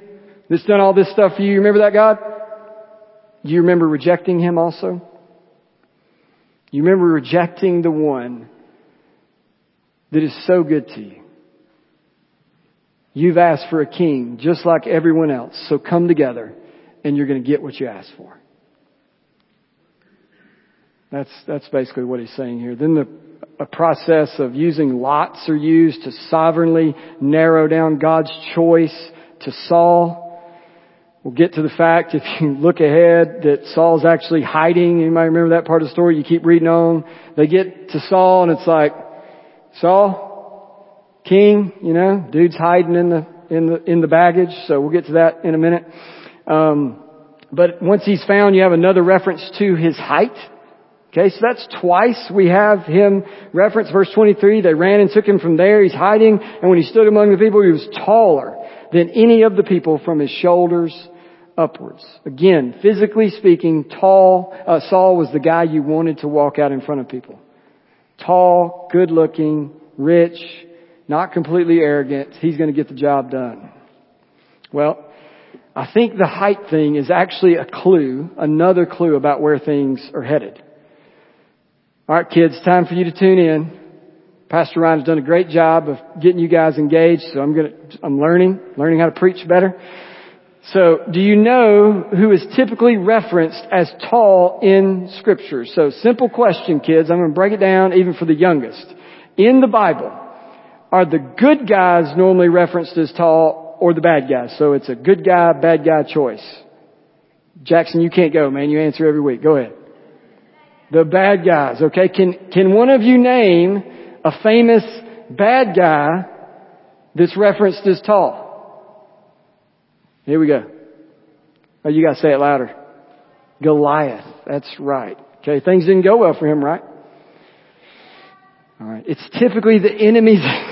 that's done all this stuff for you. Remember that God? You remember rejecting Him also? You remember rejecting the one that is so good to you. You've asked for a king just like everyone else. So come together and you're going to get what you asked for. That's, that's basically what he's saying here. Then the, a process of using lots are used to sovereignly narrow down God's choice to Saul. We'll get to the fact, if you look ahead, that Saul's actually hiding. You might remember that part of the story? You keep reading on. They get to Saul and it's like, Saul, king, you know, dude's hiding in the, in the, in the baggage, so we'll get to that in a minute. Um, but once he's found, you have another reference to his height. Okay, so that's twice we have him reference verse 23. They ran and took him from there. He's hiding. And when he stood among the people, he was taller than any of the people from his shoulders upwards. Again, physically speaking, tall, uh, Saul was the guy you wanted to walk out in front of people. Tall, good looking, rich, not completely arrogant. He's going to get the job done. Well, I think the height thing is actually a clue, another clue about where things are headed. Alright kids, time for you to tune in. Pastor Ryan has done a great job of getting you guys engaged, so I'm gonna, I'm learning, learning how to preach better. So, do you know who is typically referenced as tall in scripture? So, simple question kids, I'm gonna break it down even for the youngest. In the Bible, are the good guys normally referenced as tall or the bad guys? So it's a good guy, bad guy choice. Jackson, you can't go, man. You answer every week. Go ahead. The bad guys, okay? Can, can one of you name a famous bad guy that's referenced as tall? Here we go. Oh, you gotta say it louder. Goliath. That's right. Okay, things didn't go well for him, right? Alright. It's typically the enemy's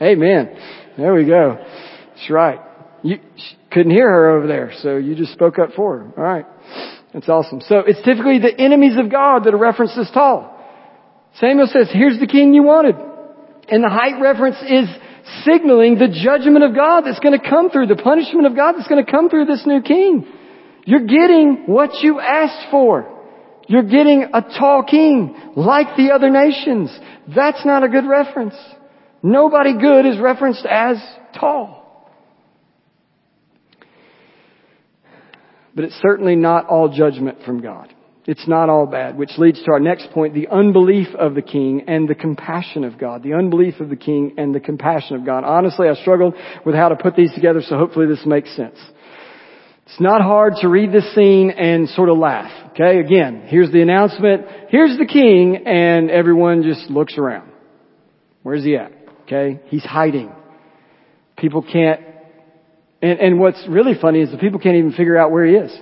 Amen. There we go. That's right. You, couldn't hear her over there, so you just spoke up for her. All right. That's awesome. So it's typically the enemies of God that are referenced as tall. Samuel says, here's the king you wanted. And the height reference is signaling the judgment of God that's going to come through, the punishment of God that's going to come through this new king. You're getting what you asked for. You're getting a tall king like the other nations. That's not a good reference. Nobody good is referenced as tall. But it's certainly not all judgment from God. It's not all bad, which leads to our next point, the unbelief of the king and the compassion of God. The unbelief of the king and the compassion of God. Honestly, I struggled with how to put these together, so hopefully this makes sense. It's not hard to read this scene and sort of laugh. Okay, again, here's the announcement. Here's the king, and everyone just looks around. Where's he at? Okay, he's hiding. People can't, and, and what's really funny is the people can't even figure out where he is.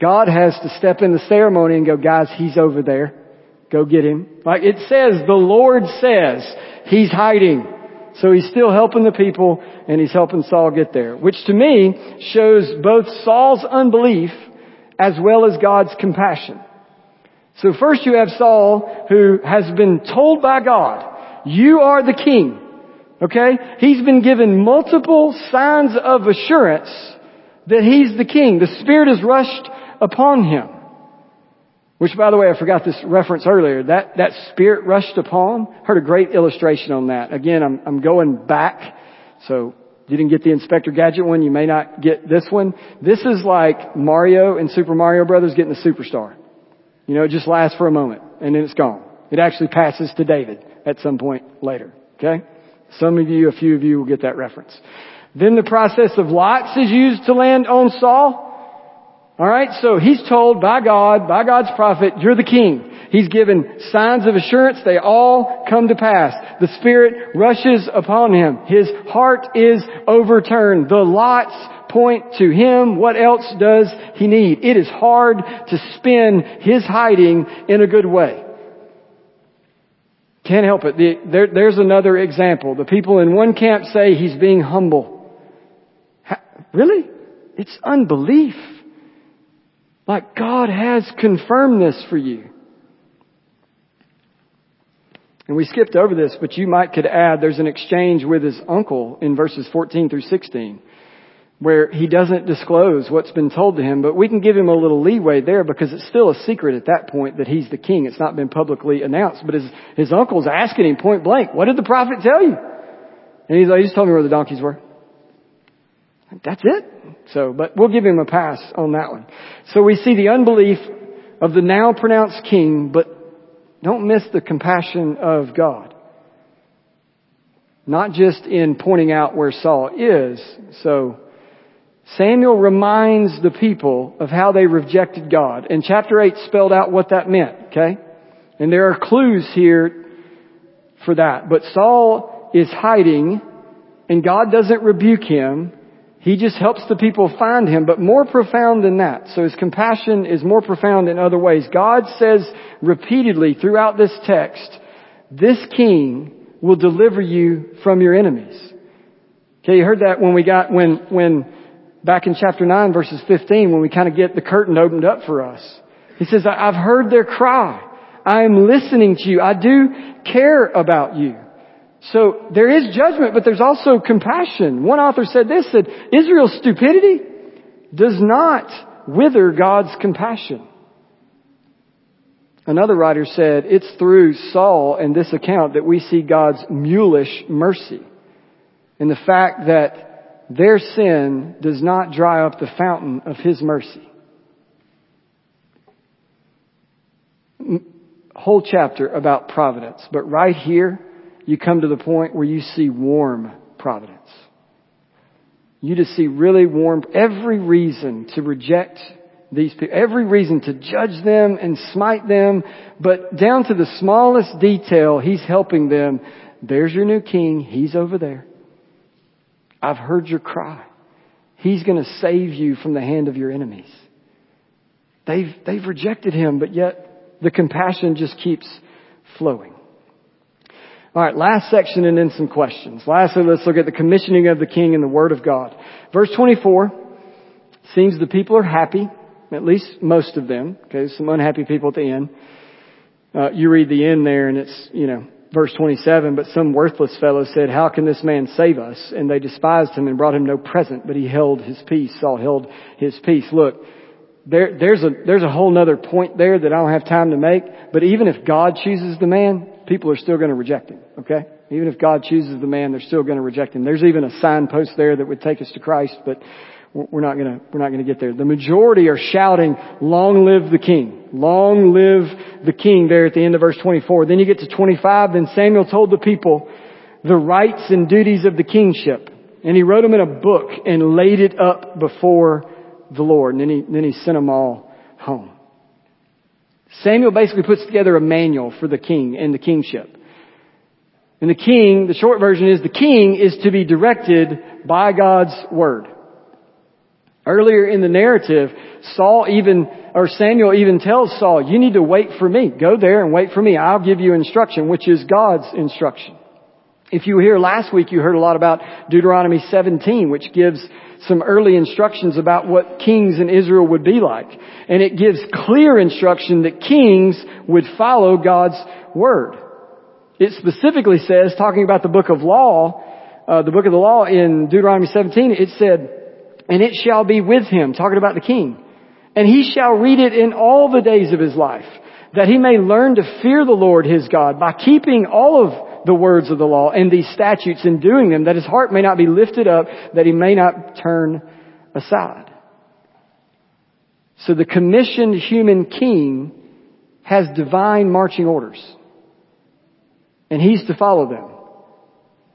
God has to step in the ceremony and go, guys, he's over there. Go get him. Like it says, the Lord says he's hiding. So he's still helping the people and he's helping Saul get there, which to me shows both Saul's unbelief as well as God's compassion. So first you have Saul who has been told by God, you are the king. Okay? He's been given multiple signs of assurance that he's the king. The Spirit has rushed upon him. Which by the way, I forgot this reference earlier. That, that spirit rushed upon, heard a great illustration on that. Again, I'm, I'm going back. So, you didn't get the Inspector Gadget one, you may not get this one. This is like Mario and Super Mario Brothers getting the superstar. You know, it just lasts for a moment and then it's gone. It actually passes to David at some point later. Okay? Some of you, a few of you will get that reference. Then the process of lots is used to land on Saul. Alright, so he's told by God, by God's prophet, you're the king. He's given signs of assurance, they all come to pass. The Spirit rushes upon him. His heart is overturned. The lots point to him. What else does he need? It is hard to spin his hiding in a good way. Can't help it. The, there, there's another example. The people in one camp say he's being humble. Really? It's unbelief. Like God has confirmed this for you. And we skipped over this, but you might could add there's an exchange with his uncle in verses 14 through 16 where he doesn't disclose what's been told to him, but we can give him a little leeway there because it's still a secret at that point that he's the king. It's not been publicly announced, but his, his uncle's asking him point blank, what did the prophet tell you? And he's like, he just told me where the donkeys were. That's it. So, but we'll give him a pass on that one. So we see the unbelief of the now pronounced king, but don't miss the compassion of God. Not just in pointing out where Saul is. So, Samuel reminds the people of how they rejected God. And chapter 8 spelled out what that meant, okay? And there are clues here for that. But Saul is hiding and God doesn't rebuke him. He just helps the people find him, but more profound than that. So his compassion is more profound in other ways. God says repeatedly throughout this text, this king will deliver you from your enemies. Okay, you heard that when we got, when, when, back in chapter 9 verses 15, when we kind of get the curtain opened up for us. He says, I've heard their cry. I am listening to you. I do care about you. So there is judgment, but there's also compassion. One author said this, said, Israel's stupidity does not wither God's compassion. Another writer said, it's through Saul and this account that we see God's mulish mercy. And the fact that their sin does not dry up the fountain of His mercy. Whole chapter about providence, but right here, you come to the point where you see warm providence. You just see really warm, every reason to reject these people, every reason to judge them and smite them, but down to the smallest detail, He's helping them. There's your new king. He's over there. I've heard your cry. He's going to save you from the hand of your enemies. They've, they've rejected him, but yet the compassion just keeps flowing. All right, last section and then some questions. Lastly, let's look at the commissioning of the king and the word of God. Verse 24, Seems the people are happy, at least most of them. Okay, some unhappy people at the end. Uh, you read the end there and it's, you know, verse 27, but some worthless fellow said, how can this man save us? And they despised him and brought him no present, but he held his peace. Saul held his peace. Look, there, there's a, there's a whole nother point there that I don't have time to make, but even if God chooses the man, people are still going to reject him, okay? Even if God chooses the man, they're still going to reject him. There's even a signpost there that would take us to Christ, but we're not gonna, we're not gonna get there. The majority are shouting, long live the king. Long live the king there at the end of verse 24. Then you get to 25, then Samuel told the people the rights and duties of the kingship. And he wrote them in a book and laid it up before the Lord. And then he, then he sent them all home. Samuel basically puts together a manual for the king and the kingship. And the king, the short version is the king is to be directed by God's word. Earlier in the narrative, Saul even, or Samuel even tells Saul, you need to wait for me. Go there and wait for me. I'll give you instruction, which is God's instruction. If you were here last week, you heard a lot about Deuteronomy 17, which gives some early instructions about what kings in Israel would be like. And it gives clear instruction that kings would follow God's word. It specifically says, talking about the book of law, uh, the book of the law in Deuteronomy 17, it said, and it shall be with him, talking about the king. And he shall read it in all the days of his life, that he may learn to fear the Lord his God by keeping all of the words of the law and these statutes and doing them, that his heart may not be lifted up, that he may not turn aside. So the commissioned human king has divine marching orders. And he's to follow them.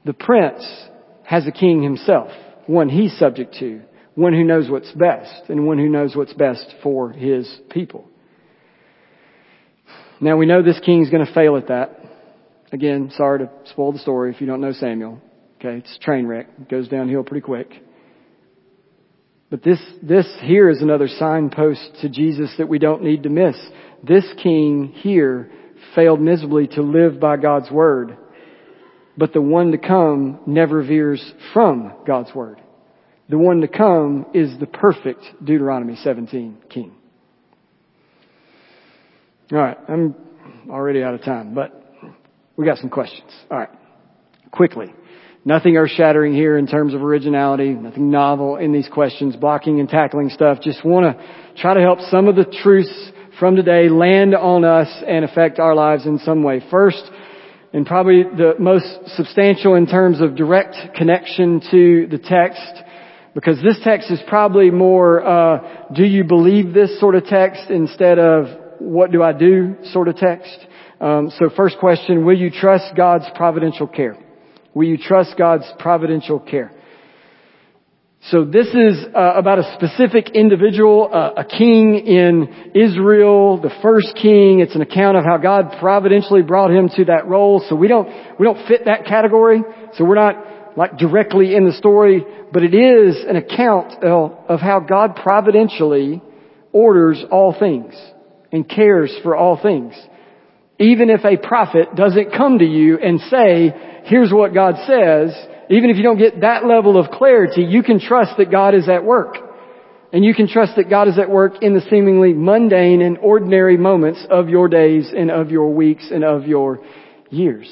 The prince has a king himself, one he's subject to one who knows what's best and one who knows what's best for his people. Now we know this king's going to fail at that. Again, sorry to spoil the story if you don't know Samuel. Okay, it's a train wreck. It goes downhill pretty quick. But this, this here is another signpost to Jesus that we don't need to miss. This king here failed miserably to live by God's word. But the one to come never veers from God's word. The one to come is the perfect Deuteronomy 17 king. Alright, I'm already out of time, but we got some questions. Alright, quickly. Nothing earth shattering here in terms of originality, nothing novel in these questions, blocking and tackling stuff. Just want to try to help some of the truths from today land on us and affect our lives in some way. First, and probably the most substantial in terms of direct connection to the text, because this text is probably more, uh, do you believe this sort of text instead of what do I do sort of text. Um, so first question, will you trust God's providential care? Will you trust God's providential care? So this is uh, about a specific individual, uh, a king in Israel, the first king. It's an account of how God providentially brought him to that role. So we don't we don't fit that category. So we're not like directly in the story, but it is an account of how God providentially orders all things and cares for all things. Even if a prophet doesn't come to you and say, here's what God says, even if you don't get that level of clarity, you can trust that God is at work. And you can trust that God is at work in the seemingly mundane and ordinary moments of your days and of your weeks and of your years.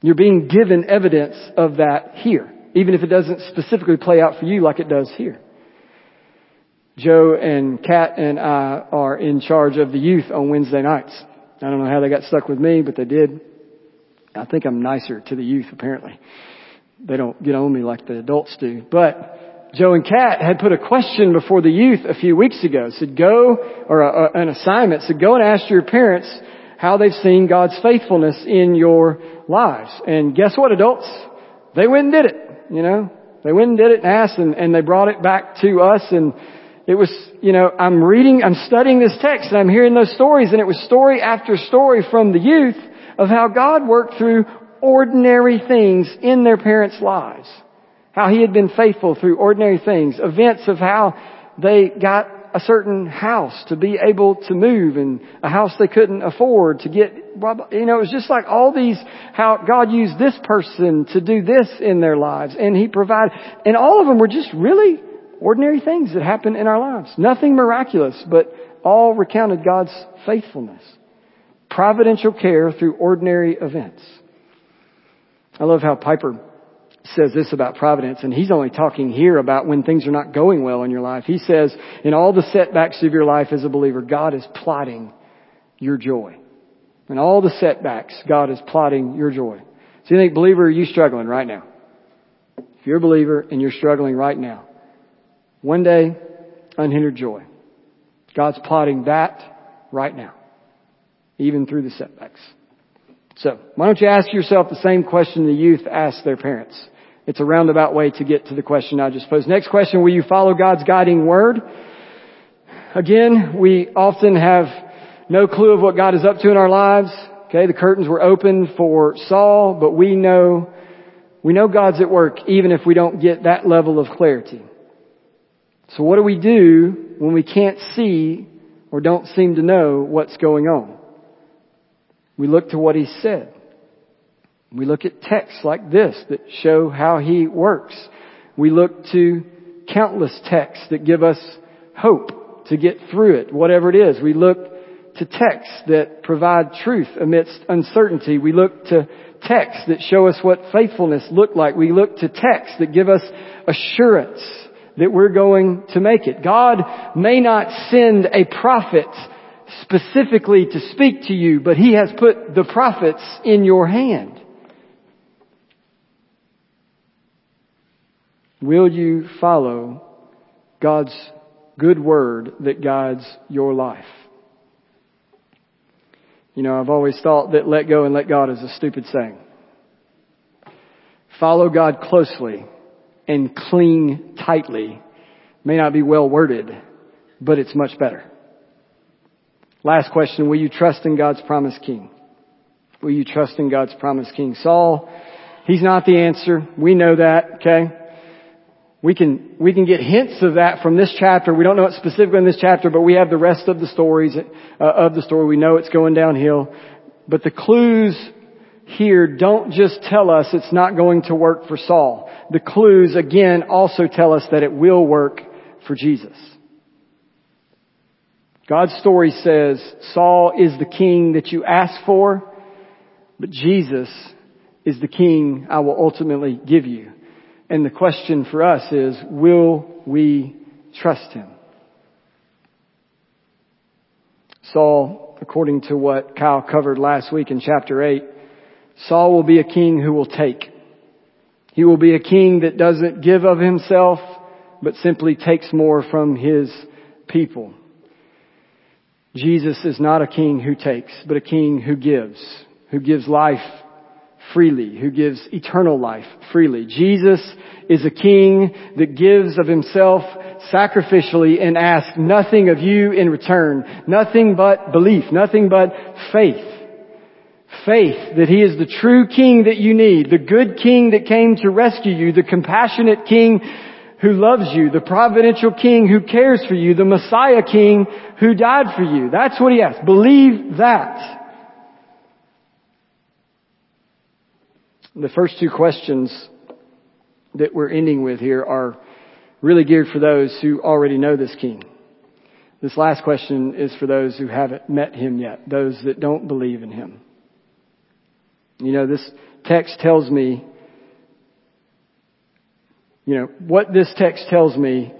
You're being given evidence of that here, even if it doesn't specifically play out for you like it does here. Joe and Kat and I are in charge of the youth on Wednesday nights. I don't know how they got stuck with me, but they did. I think I'm nicer to the youth apparently. They don't get on me like the adults do. But Joe and Kat had put a question before the youth a few weeks ago. Said go, or a, a, an assignment, said go and ask your parents how they've seen God's faithfulness in your lives. And guess what, adults? They went and did it, you know. They went and did it and asked and, and they brought it back to us and it was, you know, I'm reading, I'm studying this text and I'm hearing those stories and it was story after story from the youth of how God worked through ordinary things in their parents' lives. How He had been faithful through ordinary things. Events of how they got a certain house to be able to move and a house they couldn't afford to get, you know, it was just like all these, how God used this person to do this in their lives and He provided, and all of them were just really ordinary things that happen in our lives. Nothing miraculous, but all recounted God's faithfulness. Providential care through ordinary events. I love how Piper says this about providence, and he's only talking here about when things are not going well in your life. He says, in all the setbacks of your life as a believer, God is plotting your joy. In all the setbacks, God is plotting your joy. So you think, believer, are you struggling right now? If you're a believer and you're struggling right now, one day, unhindered joy. God's plotting that right now, even through the setbacks. So, why don't you ask yourself the same question the youth asked their parents? It's a roundabout way to get to the question I just posed. Next question, will you follow God's guiding word? Again, we often have no clue of what God is up to in our lives. Okay, the curtains were open for Saul, but we know, we know God's at work even if we don't get that level of clarity. So what do we do when we can't see or don't seem to know what's going on? We look to what he said. We look at texts like this that show how he works. We look to countless texts that give us hope to get through it, whatever it is. We look to texts that provide truth amidst uncertainty. We look to texts that show us what faithfulness looked like. We look to texts that give us assurance that we're going to make it. God may not send a prophet specifically to speak to you, but He has put the prophets in your hand. Will you follow God's good word that guides your life? You know, I've always thought that let go and let God is a stupid saying. Follow God closely and cling tightly may not be well worded, but it's much better. Last question, will you trust in God's promised king? Will you trust in God's promised king? Saul, he's not the answer. We know that, okay? We can, we can get hints of that from this chapter. We don't know it specifically in this chapter, but we have the rest of the stories uh, of the story. We know it's going downhill. But the clues here don't just tell us it's not going to work for Saul. The clues again also tell us that it will work for Jesus. God's story says Saul is the king that you ask for, but Jesus is the king I will ultimately give you. And the question for us is, will we trust him? Saul, according to what Kyle covered last week in chapter 8, Saul will be a king who will take. He will be a king that doesn't give of himself, but simply takes more from his people. Jesus is not a king who takes, but a king who gives, who gives life freely, who gives eternal life freely. Jesus is a king that gives of himself sacrificially and asks nothing of you in return. Nothing but belief, nothing but faith. Faith that he is the true king that you need, the good king that came to rescue you, the compassionate king who loves you, the providential king who cares for you, the Messiah king who died for you. That's what he asks. Believe that. The first two questions that we're ending with here are really geared for those who already know this king. This last question is for those who haven't met him yet, those that don't believe in him. You know, this text tells me, you know, what this text tells me,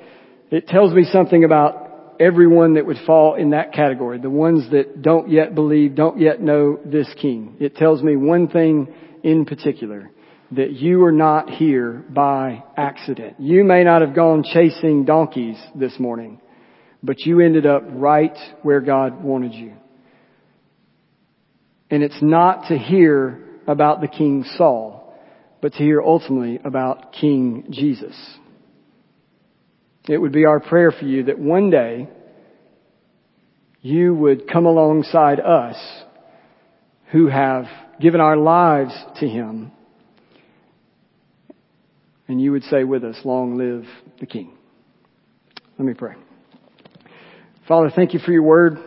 it tells me something about everyone that would fall in that category, the ones that don't yet believe, don't yet know this king. It tells me one thing in particular that you are not here by accident. You may not have gone chasing donkeys this morning, but you ended up right where God wanted you. And it's not to hear about the King Saul, but to hear ultimately about King Jesus. It would be our prayer for you that one day you would come alongside us who have given our lives to Him. And you would say with us, long live the King. Let me pray. Father, thank you for your word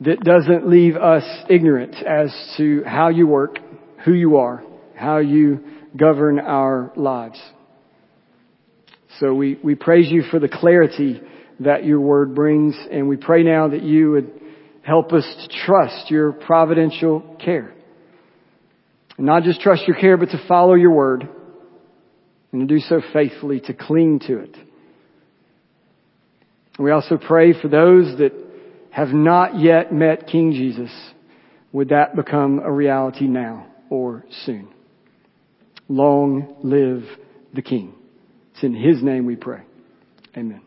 that doesn't leave us ignorant as to how you work, who you are, how you govern our lives. So we, we praise you for the clarity that your word brings, and we pray now that you would help us to trust your providential care. And not just trust your care, but to follow your word, and to do so faithfully, to cling to it. We also pray for those that have not yet met King Jesus. Would that become a reality now or soon? Long live the King. It's in His name we pray. Amen.